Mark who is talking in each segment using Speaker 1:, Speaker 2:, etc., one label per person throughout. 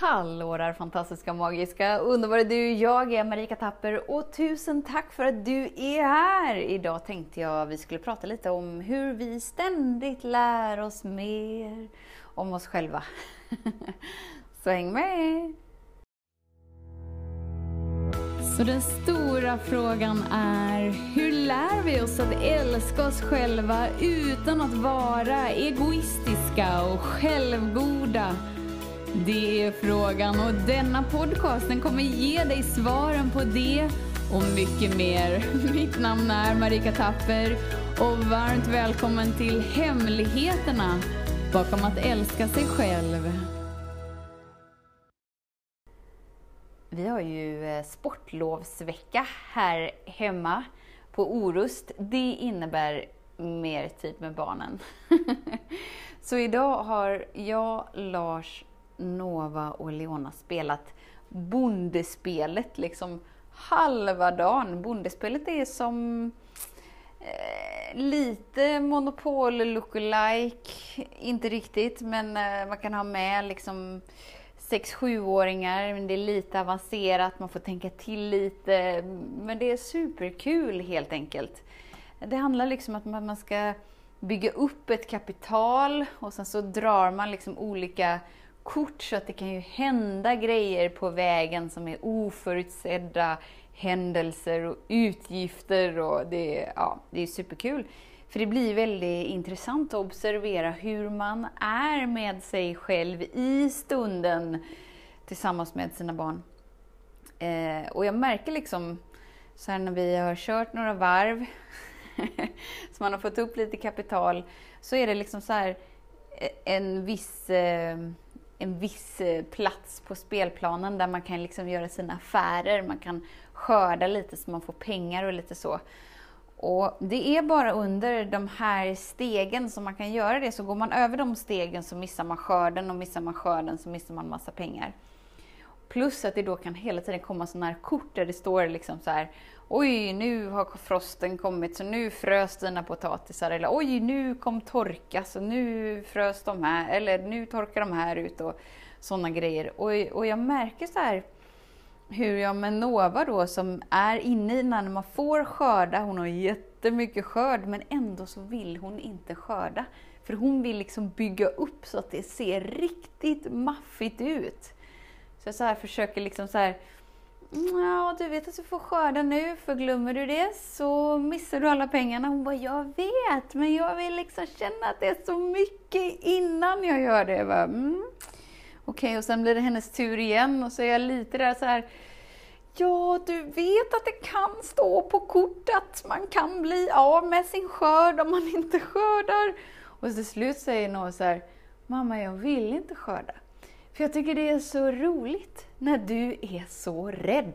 Speaker 1: Hallå där fantastiska, magiska, underbara du! Jag är Marika Tapper och tusen tack för att du är här! Idag tänkte jag vi skulle prata lite om hur vi ständigt lär oss mer om oss själva. Så häng med! Så den stora frågan är, hur lär vi oss att älska oss själva utan att vara egoistiska och självgoda? Det är frågan och denna podcast den kommer ge dig svaren på det och mycket mer. Mitt namn är Marika Tapper och varmt välkommen till Hemligheterna bakom att älska sig själv. Vi har ju eh, sportlovsvecka här hemma på Orust. Det innebär mer tid med barnen. Så idag har jag, Lars, Nova och Leona spelat bondespelet liksom halva dagen. Bondespelet är som eh, lite Monopol lookalike, inte riktigt, men eh, man kan ha med liksom 6-7-åringar, men det är lite avancerat, man får tänka till lite, men det är superkul helt enkelt. Det handlar liksom om att man ska bygga upp ett kapital och sen så drar man liksom olika kort så att det kan ju hända grejer på vägen som är oförutsedda händelser och utgifter och det, ja, det är superkul. För det blir väldigt intressant att observera hur man är med sig själv i stunden tillsammans med sina barn. Eh, och jag märker liksom, så här när vi har kört några varv, så man har fått upp lite kapital, så är det liksom så här eh, en viss eh, en viss eh, plats på spelplanen där man kan liksom göra sina affärer, man kan skörda lite så man får pengar och lite så. Och det är bara under de här stegen som man kan göra det, så går man över de stegen så missar man skörden och missar man skörden så missar man massa pengar. Plus att det då kan hela tiden komma sådana här kort där det står liksom så här Oj, nu har frosten kommit så nu frös dina potatisar. Eller oj, nu kom torka så nu frös de här. Eller nu torkar de här ut och sådana grejer. Och, och jag märker så här hur jag med Nova då som är inne i när man får skörda, hon har jättemycket skörd men ändå så vill hon inte skörda. För hon vill liksom bygga upp så att det ser riktigt maffigt ut. Så jag så här försöker liksom så här mm, Ja, du vet att du får skörda nu, för glömmer du det så missar du alla pengarna. Hon bara, jag vet, men jag vill liksom känna att det är så mycket innan jag gör det. Jag bara, mm. Okej, okay, och sen blir det hennes tur igen och så är jag lite där så här, Ja, du vet att det kan stå på kortet att man kan bli av med sin skörd om man inte skördar. Och till slut säger någon så här, Mamma, jag vill inte skörda. För jag tycker det är så roligt när du är så rädd.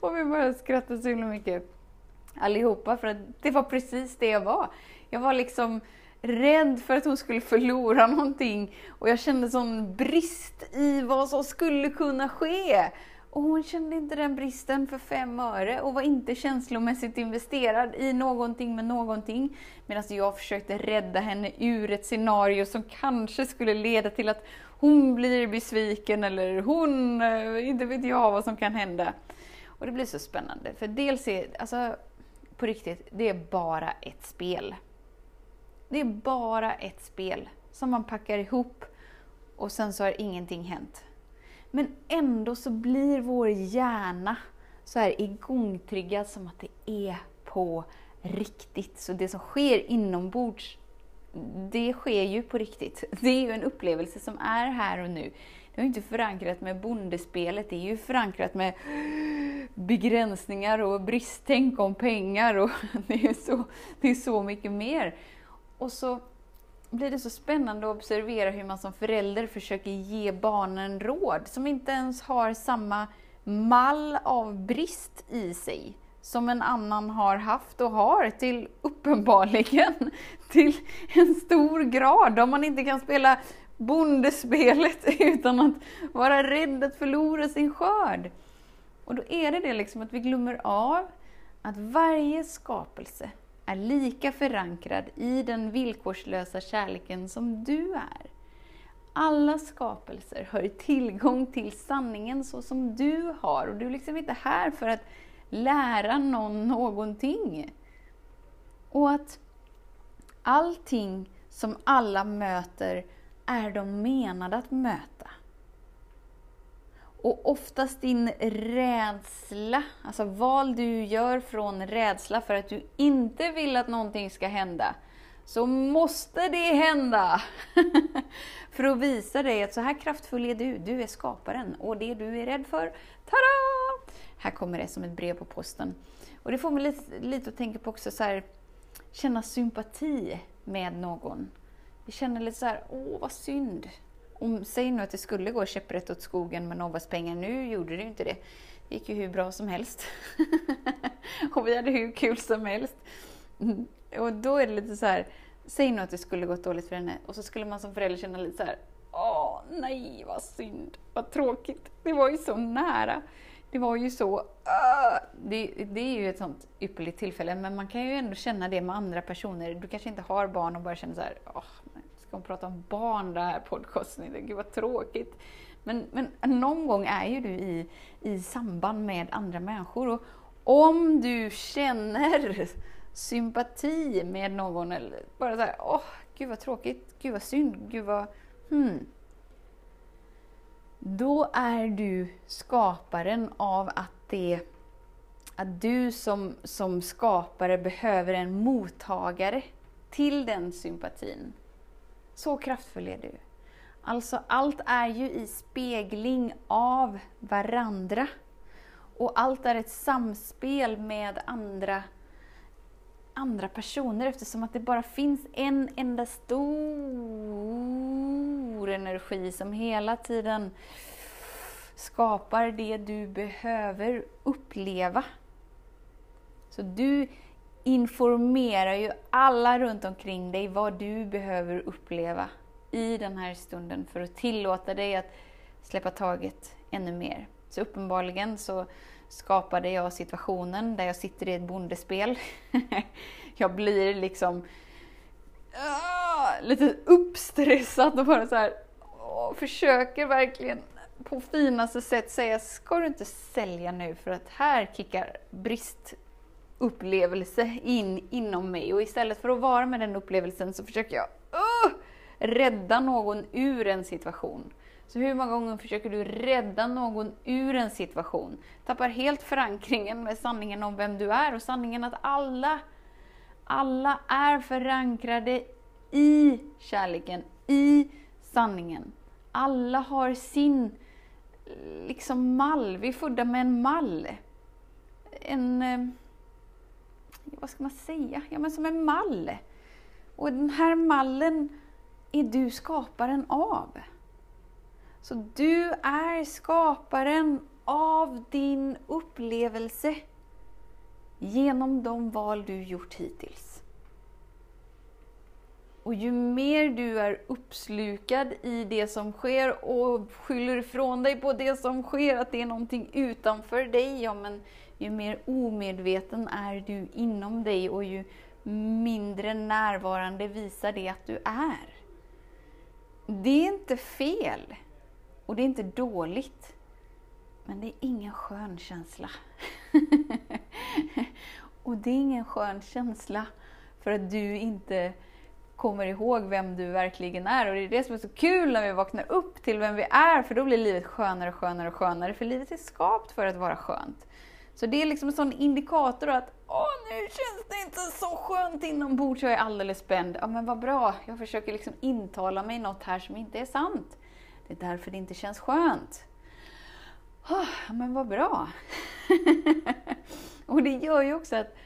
Speaker 1: och vi bara skrattade så himla mycket allihopa, för att det var precis det jag var. Jag var liksom rädd för att hon skulle förlora någonting och jag kände sån brist i vad som skulle kunna ske. Och hon kände inte den bristen för fem öre och var inte känslomässigt investerad i någonting med någonting. Medan jag försökte rädda henne ur ett scenario som kanske skulle leda till att hon blir besviken eller hon, eh, inte vet jag vad som kan hända. Och det blir så spännande, för dels är, alltså på riktigt, det är bara ett spel. Det är bara ett spel som man packar ihop och sen så har ingenting hänt. Men ändå så blir vår hjärna så här igångtriggad som att det är på riktigt. Så det som sker inombords, det sker ju på riktigt. Det är ju en upplevelse som är här och nu. Det är ju inte förankrat med bondespelet, det är ju förankrat med begränsningar och bristtänk om pengar och det är så, det är så mycket mer. Och så blir det så spännande att observera hur man som förälder försöker ge barnen råd som inte ens har samma mall av brist i sig som en annan har haft och har till uppenbarligen till en stor grad. Om man inte kan spela bondespelet utan att vara rädd att förlora sin skörd. Och då är det det liksom att vi glömmer av att varje skapelse är lika förankrad i den villkorslösa kärleken som du är. Alla skapelser har tillgång till sanningen så som du har och du är liksom inte här för att lära någon någonting. Och att allting som alla möter är de menade att möta. Och oftast din rädsla, alltså val du gör från rädsla för att du inte vill att någonting ska hända, så måste det hända! för att visa dig att så här kraftfull är du, du är skaparen. Och det du är rädd för, tada! Här kommer det som ett brev på posten. Och det får mig lite, lite att tänka på också så här, känna sympati med någon. Vi känner lite så här, åh vad synd. Om, säg nu att det skulle gå käpprätt åt skogen med Novas pengar. Nu gjorde det ju inte det. Det gick ju hur bra som helst. och vi hade hur kul som helst. Mm. Och då är det lite så här, säg nu att det skulle gått dåligt för henne. Och så skulle man som förälder känna lite så här, åh nej vad synd, vad tråkigt. Det var ju så nära. Det var ju så... Uh, det, det, är ju ett sånt ypperligt tillfälle, men man kan ju ändå känna det med andra personer. Du kanske inte har barn och bara känner så här, åh, ska hon prata om barn det här podcasten? Gud vad tråkigt. Men, men någon gång är ju du i, i samband med andra människor. Och om du känner sympati med någon, eller bara såhär, åh, oh, gud vad tråkigt, gud vad synd, gud vad... Hmm då är du skaparen av att det att du som, som skapare behöver en mottagare till den sympatin. Så kraftfull är du. Alltså, allt är ju i spegling av varandra. Och allt är ett samspel med andra, andra personer eftersom att det bara finns en enda stor energi som hela tiden skapar det du behöver uppleva. Så du informerar ju alla runt omkring dig vad du behöver uppleva i den här stunden för att tillåta dig att släppa taget ännu mer. Så uppenbarligen så skapade jag situationen där jag sitter i ett bondespel. jag blir liksom uh, lite uppstressad och bara så här, uh, försöker verkligen på finaste sätt säga, ska du inte sälja nu för att här kickar brist upplevelse in inom mig och istället för att vara med den upplevelsen så försöker jag uh, rädda någon ur en situation. Så hur många gånger försöker du rädda någon ur en situation? Tappar helt förankringen med sanningen om vem du är och sanningen att alla, alla är förankrade i kärleken, i sanningen. Alla har sin liksom mall. Vi är födda med en mall. En... Eh, vad ska man säga? Ja, men som en mall. Och den här mallen är du skaparen av. Så du är skaparen av din upplevelse genom de val du gjort hittills. Och ju mer du är uppslukad i det som sker och skyller ifrån dig på det som sker, att det är någonting utanför dig, ja men ju mer omedveten är du inom dig och ju mindre närvarande visar det att du är. Det är inte fel och det är inte dåligt. Men det är ingen skön känsla. och det är ingen skön känsla för att du inte kommer ihåg vem du verkligen är. Och det är det som är så kul när vi vaknar upp till vem vi är, för då blir livet skönare, och skönare och skönare. För livet är skapt för att vara skönt. Så det är liksom en sån indikator att Åh, nu känns det inte så skönt inombords, jag är alldeles spänd. Ja, men vad bra, jag försöker liksom intala mig något här som inte är sant. Det är därför det inte känns skönt. Oh, ja, men vad bra. och det gör ju också att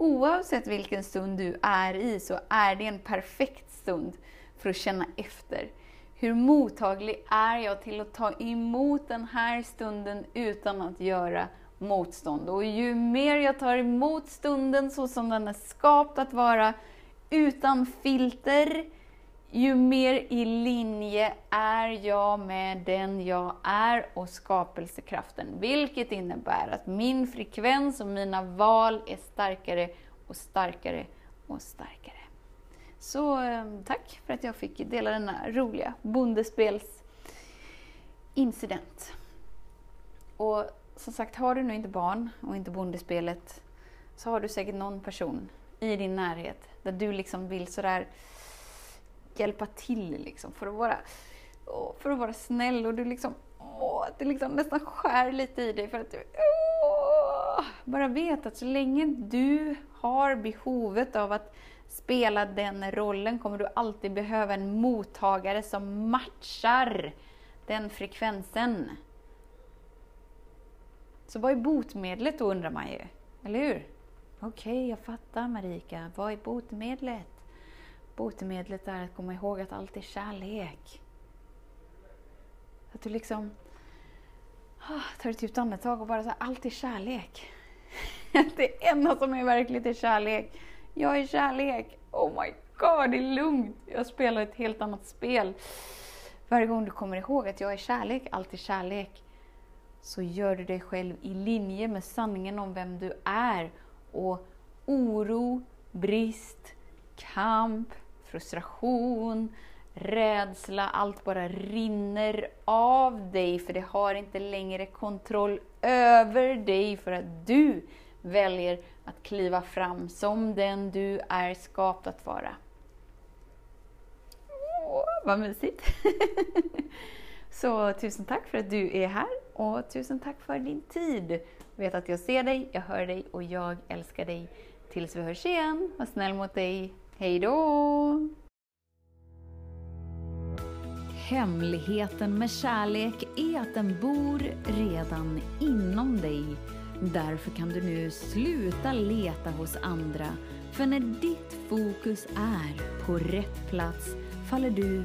Speaker 1: Oavsett vilken stund du är i så är det en perfekt stund för att känna efter. Hur mottaglig är jag till att ta emot den här stunden utan att göra motstånd? Och ju mer jag tar emot stunden så som den är skapt att vara, utan filter, ju mer i linje är jag med den jag är och skapelsekraften. Vilket innebär att min frekvens och mina val är starkare och starkare och starkare. Så ehm, tack för att jag fick dela denna roliga bondespels incident. Och som sagt, har du nu inte barn och inte bondespelet så har du säkert någon person i din närhet där du liksom vill sådär hjälpa till liksom för att vara, för att vara snäll och du liksom, åh, det liksom nästan skär lite i dig för att du åh, bara vet att så länge du har behovet av att spela den rollen kommer du alltid behöva en mottagare som matchar den frekvensen. Så vad är botemedlet då undrar man ju, eller hur? Okej, okay, jag fattar Marika. Vad är botemedlet? Botemedlet är att komma ihåg att allt är kärlek. Att du liksom ah, tar ett djupt andetag och bara så allt är kärlek. det enda som är verkligt är kärlek. Jag är kärlek. Oh my god, det är lugnt. Jag spelar ett helt annat spel. Varje gång du kommer ihåg att jag är kärlek, allt är kärlek, så gör du dig själv i linje med sanningen om vem du är. Och oro, brist, kamp, frustration, rädsla, allt bara rinner av dig för det har inte längre kontroll över dig för att du väljer att kliva fram som den du är skapt att vara. Åh, vad mysigt! Så tusen tack för att du är här och tusen tack för din tid. Vet att jag ser dig, jag hör dig och jag älskar dig. Tills vi hörs igen, var snäll mot dig. Hej då! Hemligheten med kärlek är att den bor redan inom dig. Därför kan du nu sluta leta hos andra. För när ditt fokus är på rätt plats faller du